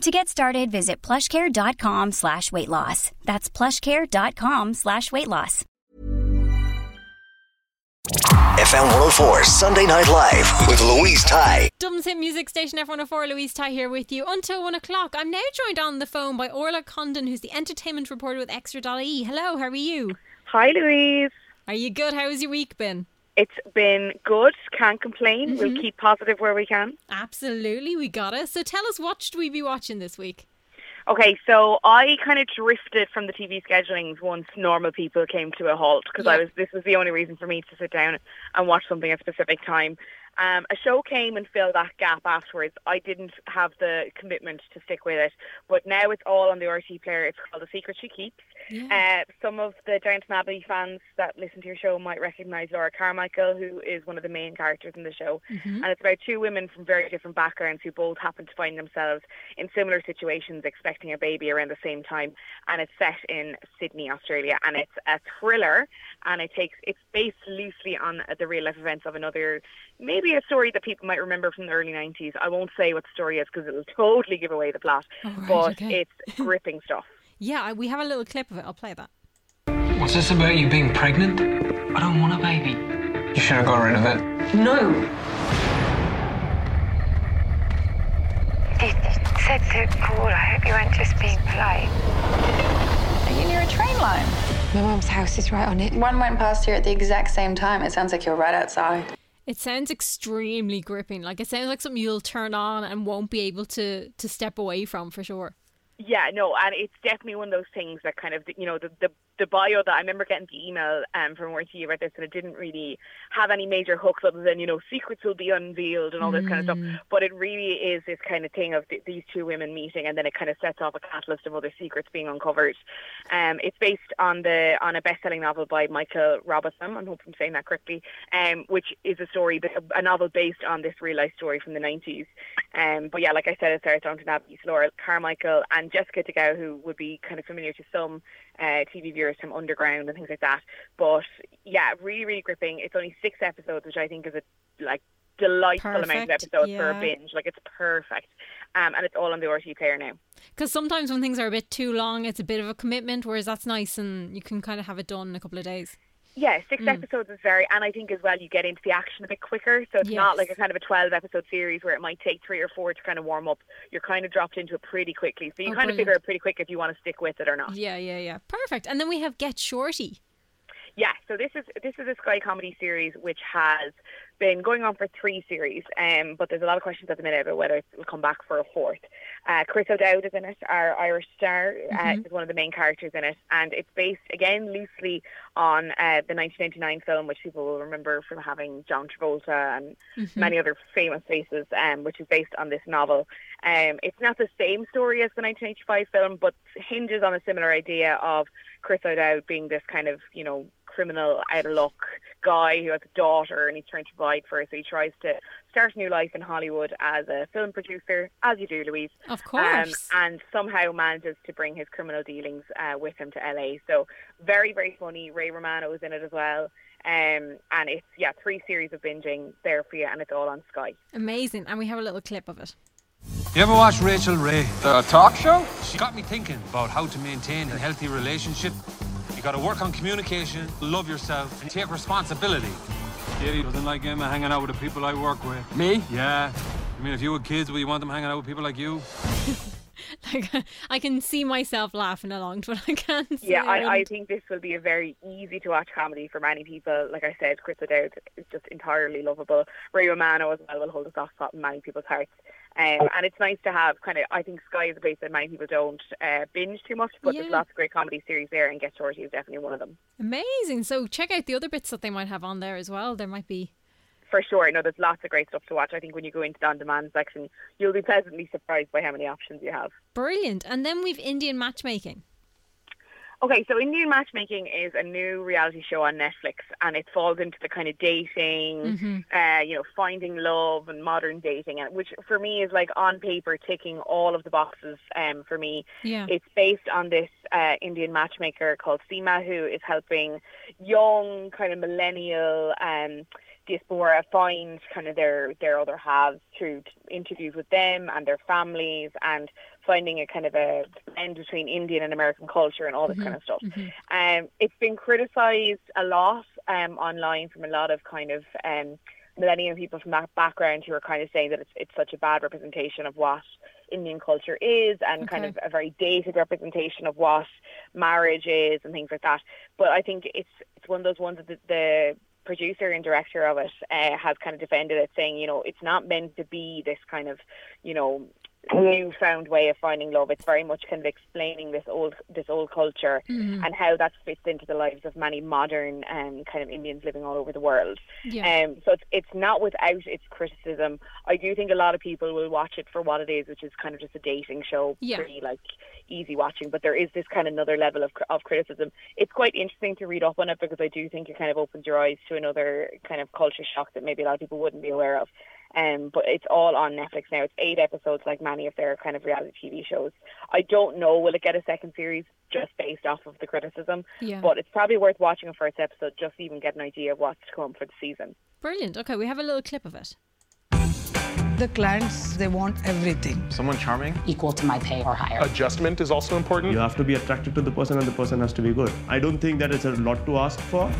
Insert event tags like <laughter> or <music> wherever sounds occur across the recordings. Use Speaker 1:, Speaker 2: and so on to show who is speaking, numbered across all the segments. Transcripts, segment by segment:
Speaker 1: To get started, visit plushcare.com slash weight loss. That's plushcare.com slash weight loss.
Speaker 2: FM 104 Sunday Night Live with Louise Ty.
Speaker 3: Dublin's Hit Music Station F104, Louise Ty here with you until one o'clock. I'm now joined on the phone by Orla Condon, who's the entertainment reporter with Extra.ie. Hello, how are you?
Speaker 4: Hi, Louise.
Speaker 3: Are you good? How has your week been?
Speaker 4: It's been good. Can't complain.
Speaker 3: Mm-hmm.
Speaker 4: We'll keep positive where we can.
Speaker 3: Absolutely, we got it. So tell us, what should we be watching this week?
Speaker 4: Okay, so I kind of drifted from the TV schedulings once normal people came to a halt because I was this was the only reason for me to sit down and watch something at a specific time. Um, a show came and filled that gap afterwards. I didn't have the commitment to stick with it, but now it's all on the RTÉ player. It's called The Secret She Keeps. Uh, some of the Downton Abbey fans that listen to your show might recognise Laura Carmichael, who is one of the main characters in the show. And it's about two women from very different backgrounds who both happen to find themselves in similar situations, expecting a baby around the same time. And it's set in Sydney, Australia, and it's a thriller. And it takes it's based loosely on the real life events of another, maybe a story that people might remember from the early '90s. I won't say what the story is because it'll <laughs> totally give away the plot,
Speaker 3: Oh, right,
Speaker 4: but
Speaker 3: okay.
Speaker 4: it's gripping stuff.
Speaker 3: Yeah, I- we have a little clip of it. I'll play that.
Speaker 5: What's this about you being pregnant? I don't want a baby. You should have got rid of it.
Speaker 6: No.
Speaker 7: You said to call. I hope you weren't just being polite.
Speaker 6: Are you near a train line?
Speaker 7: My mum's house is right on it.
Speaker 6: One went past here at the exact same time. It sounds like you're right outside.
Speaker 3: It sounds extremely gripping. Like it sounds like something you'll turn on and won't be able to to step away from for sure.
Speaker 4: Yeah, no, and it's definitely one of those things that kind of, you know, the the, the bio that I remember getting the email um, from RTÉ about this, and it didn't really have any major hooks other than, you know, secrets will be unveiled and all this kind of stuff. But it really is this kind of thing of th- these two women meeting, and then it kind of sets off a catalyst of other secrets being uncovered. Um, it's based on the on a best-selling novel by Michael Robotham. I hope I'm saying that correctly. Um, which is a story, a novel based on this real life story from the 90s. Um, but yeah, like I said, it stars Downton Abbey, Laura Carmichael, and Jessica De Gouw, who would be kind of familiar to some uh, TV viewers from Underground and things like that. But yeah, really, really gripping. It's only six episodes, which I think is a like delightful amount of
Speaker 3: Perfect,
Speaker 4: episodes for a binge. Like it's perfect, um, and it's all on the RTÉ player now.
Speaker 3: Because sometimes when things are a bit too long, it's a bit of a commitment. Whereas that's nice, and you can kind of have it done in a couple of days.
Speaker 4: Yeah,
Speaker 3: Mm.
Speaker 4: six episodes is very, and I think as well you get into the action a bit quicker. So it's not like a kind of a twelve episode series where it might take three or four to kind of warm up. You're kind of dropped into it pretty quickly, so you
Speaker 3: Oh,
Speaker 4: kind of
Speaker 3: brilliant.
Speaker 4: figure out pretty quick if you want to stick with it or not.
Speaker 3: Yeah, yeah, yeah. Perfect. And then we have Get Shorty.
Speaker 4: Yeah, so this is this is a Sky comedy series which has been going on for three series, um, but there's a lot of questions at the minute about whether it will come back for a fourth. Uh, Chris O'Dowd is in it, our Irish star, uh, is one of the main characters in it, and it's based again loosely on uh, the 1999 film, which people will remember from having John Travolta and many other famous faces, um, which is based on this novel. Um, it's not the same story as the 1985 film, but hinges on a similar idea of Chris O'Dowd being this kind of, you know, criminal, out of luck guy who has a daughter and he's trying to provide for her. So he tries to start a new life in Hollywood as a film producer, as you do, Louise.
Speaker 3: Of
Speaker 4: Um,
Speaker 3: course.
Speaker 4: and somehow manages to bring his criminal dealings uh, with him to LA. So very, very funny. Ray Romano is in it as well. Um, and it's, yeah, three series of binging there for you, and it's all on Sky.
Speaker 3: Amazing. And we have a little clip of it.
Speaker 8: You ever watch Rachael Ray?
Speaker 9: The talk show?
Speaker 8: She got me thinking about how to maintain a healthy relationship. You gotta work on communication, love yourself, and take responsibility. Katie doesn't like Emma hanging out with the people I work with.
Speaker 9: Me?
Speaker 8: Yeah. I mean, if you were kids, would you want them hanging out with people like you? <laughs>
Speaker 3: Like I can see myself laughing along, but I can't.
Speaker 4: Yeah, I, I think this will be a very easy to watch comedy for many people. Like I said, Chris O'Dowd is just entirely lovable. Ray Romano as well will hold a soft spot in many people's hearts. Um, and it's nice to have kind of, I think Sky is a place that many people don't uh, binge too much, but
Speaker 3: Yeah.
Speaker 4: there's lots of great comedy series there, and Get Shorty is definitely one of them.
Speaker 3: Amazing. So check out the other bits that they might have on there as well. There might be.
Speaker 4: For sure, I know there's lots of great stuff to watch. I think when you go into the on-demand section, you'll be pleasantly surprised by how many options you have.
Speaker 3: Brilliant. And then we've Indian matchmaking.
Speaker 4: Okay, so Indian Matchmaking is a new reality show on Netflix, and it falls into the kind of dating,
Speaker 3: Mhm.
Speaker 4: uh, you know, finding love and modern dating, and which for me is like on paper ticking all of the boxes. Um, for me,
Speaker 3: Yeah.
Speaker 4: it's based on this uh, Indian matchmaker called Sima, who is helping young, kind of millennial um, diaspora find kind of their their other halves through interviews with them and their families, and finding a kind of a blend between Indian and American culture and all this kind of stuff. Um, it's been criticised a lot um, online from a lot of kind of um, millennial people from that background who are kind of saying that it's it's such a bad representation of what Indian culture is and kind of a very dated representation of what marriage is and things like that. But I think it's it's one of those ones that the, the producer and director of it uh, has kind of defended it, saying you know it's not meant to be this kind of you know newfound way of finding love. It's very much kind of explaining this old this old culture
Speaker 3: Mhm.
Speaker 4: and how that fits into the lives of many modern um, kind of Indians living all over the world.
Speaker 3: Yeah.
Speaker 4: Um, so it's it's not without its criticism. I do think a lot of people will watch it for what it is, which is kind of just a dating show,
Speaker 3: Yeah.
Speaker 4: pretty like easy watching. But there is this kind of another level of of criticism. It's quite interesting to read up on it because I do think it kind of opens your eyes to another kind of culture shock that maybe a lot of people wouldn't be aware of. Um, but it's all on Netflix now. It's eight episodes, like many of their kind of reality TV shows. I don't know will it get a second series just based off of the criticism,
Speaker 3: Yeah.
Speaker 4: but it's probably worth watching a first episode just to even get an idea of what's to come for the season.
Speaker 3: Brilliant. Okay, we have a little clip of it.
Speaker 9: The clients, they want everything.
Speaker 10: Someone charming?
Speaker 11: Equal to my pay or higher.
Speaker 12: Adjustment is also important.
Speaker 13: You have to be attracted to the person and the person has to be good. I don't think that it's a lot to ask for.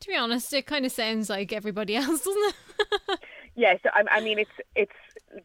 Speaker 3: To be honest, it kind of sounds like everybody else, doesn't it? <laughs>
Speaker 4: Yeah, so I, I mean, it's it's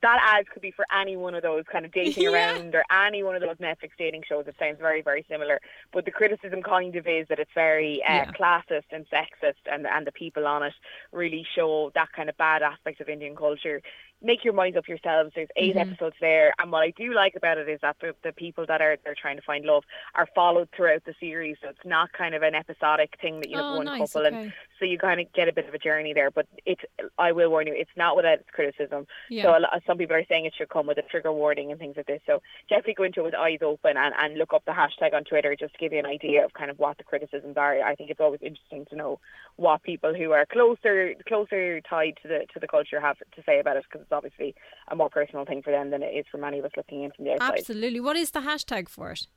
Speaker 4: that ad could be for any one of those kind of dating
Speaker 3: Yeah.
Speaker 4: around or any one of those Netflix dating shows. It sounds very very similar, but the criticism kind of is that it's very uh,
Speaker 3: Yeah.
Speaker 4: classist and sexist, and and the people on it really show that kind of bad aspect of Indian culture. Make your minds up yourselves. There's 8
Speaker 3: Mhm.
Speaker 4: episodes there, and what I do like about it is that the, the people that are they're trying to find love are followed throughout the series, so it's not kind of an episodic thing that you have
Speaker 3: Oh,
Speaker 4: one
Speaker 3: nice,
Speaker 4: couple and so you kind of get a bit of a journey there. But it's I will warn you, it's not without its criticism.
Speaker 3: Yeah.
Speaker 4: So lot, some people are saying it should come with a trigger warning and things like this. So definitely go into it with eyes open and, and look up the hashtag on Twitter just to give you an idea of kind of what the criticisms are. I think it's always interesting to know what people who are closer closer tied to the to the culture have to say about it because it's obviously a more personal thing for them than it is for many of us looking in from the outside.
Speaker 3: Absolutely. What is the hashtag for it?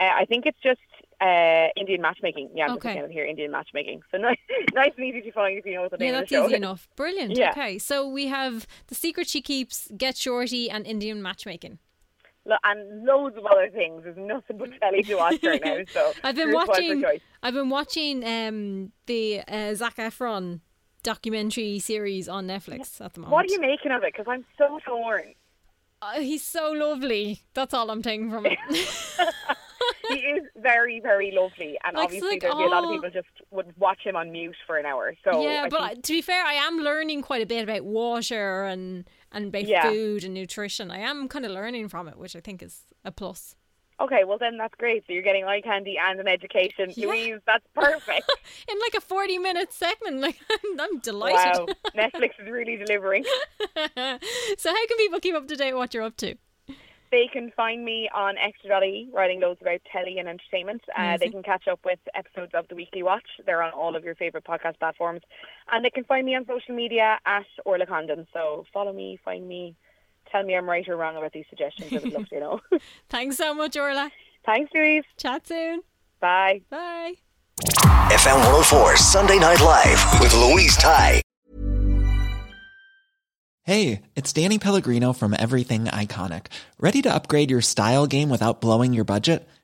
Speaker 4: Uh, I think it's just uh, Indian matchmaking. Yeah, I'm
Speaker 3: Okay.
Speaker 4: just looking at it here, Indian matchmaking. So nice, <laughs> nice and easy to find if you know what the
Speaker 3: Yeah,
Speaker 4: name
Speaker 3: that's easy enough. Brilliant.
Speaker 4: Yeah.
Speaker 3: Okay, so we have The Secret She Keeps, Get Shorty, and Indian Matchmaking.
Speaker 4: Lo- and loads of other things. There's nothing but telly to watch right now. So <laughs>
Speaker 3: I've been
Speaker 4: here's one for
Speaker 3: watching. I've been watching um, the uh, Zac Efron documentary series on Netflix at the moment.
Speaker 4: What are you making of it? Because I'm so torn.
Speaker 3: Uh, he's so lovely. That's all I'm taking from it. <laughs> <laughs>
Speaker 4: he is very, very lovely, and
Speaker 3: Like,
Speaker 4: obviously
Speaker 3: like,
Speaker 4: there'd be a lot of
Speaker 3: oh.
Speaker 4: people just would watch him on mute for an hour. So
Speaker 3: yeah,
Speaker 4: I
Speaker 3: but
Speaker 4: think-
Speaker 3: to be fair, I am learning quite a bit about water and and about
Speaker 4: Yeah.
Speaker 3: food and nutrition. I am kind of learning from it, which I think is a plus.
Speaker 4: Okay, well then that's great. So you're getting eye candy and an education,
Speaker 3: Yeah.
Speaker 4: Louise. That's perfect. <laughs>
Speaker 3: In like a forty-minute segment, like <laughs> I'm, I'm delighted.
Speaker 4: wow, Netflix is really delivering. <laughs>
Speaker 3: so, how can people keep up to date with what you're up to?
Speaker 4: They can find me on extra.ie, writing loads about telly and entertainment. Uh, they can catch up with episodes of The Weekly Watch. They're on all of your favourite podcast platforms. And they can find me on social media at Orla Condon. So follow me, find me, tell me I'm right or wrong about these suggestions. I would love to know. <laughs> <laughs>
Speaker 3: Thanks so much, Orla.
Speaker 4: Thanks, Louise.
Speaker 3: Chat soon.
Speaker 4: Bye.
Speaker 3: Bye.
Speaker 2: FM 104 Sunday Night Live with Louise Ty.
Speaker 14: Hey, it's Danny Pellegrino from Everything Iconic. Ready to upgrade your style game without blowing your budget?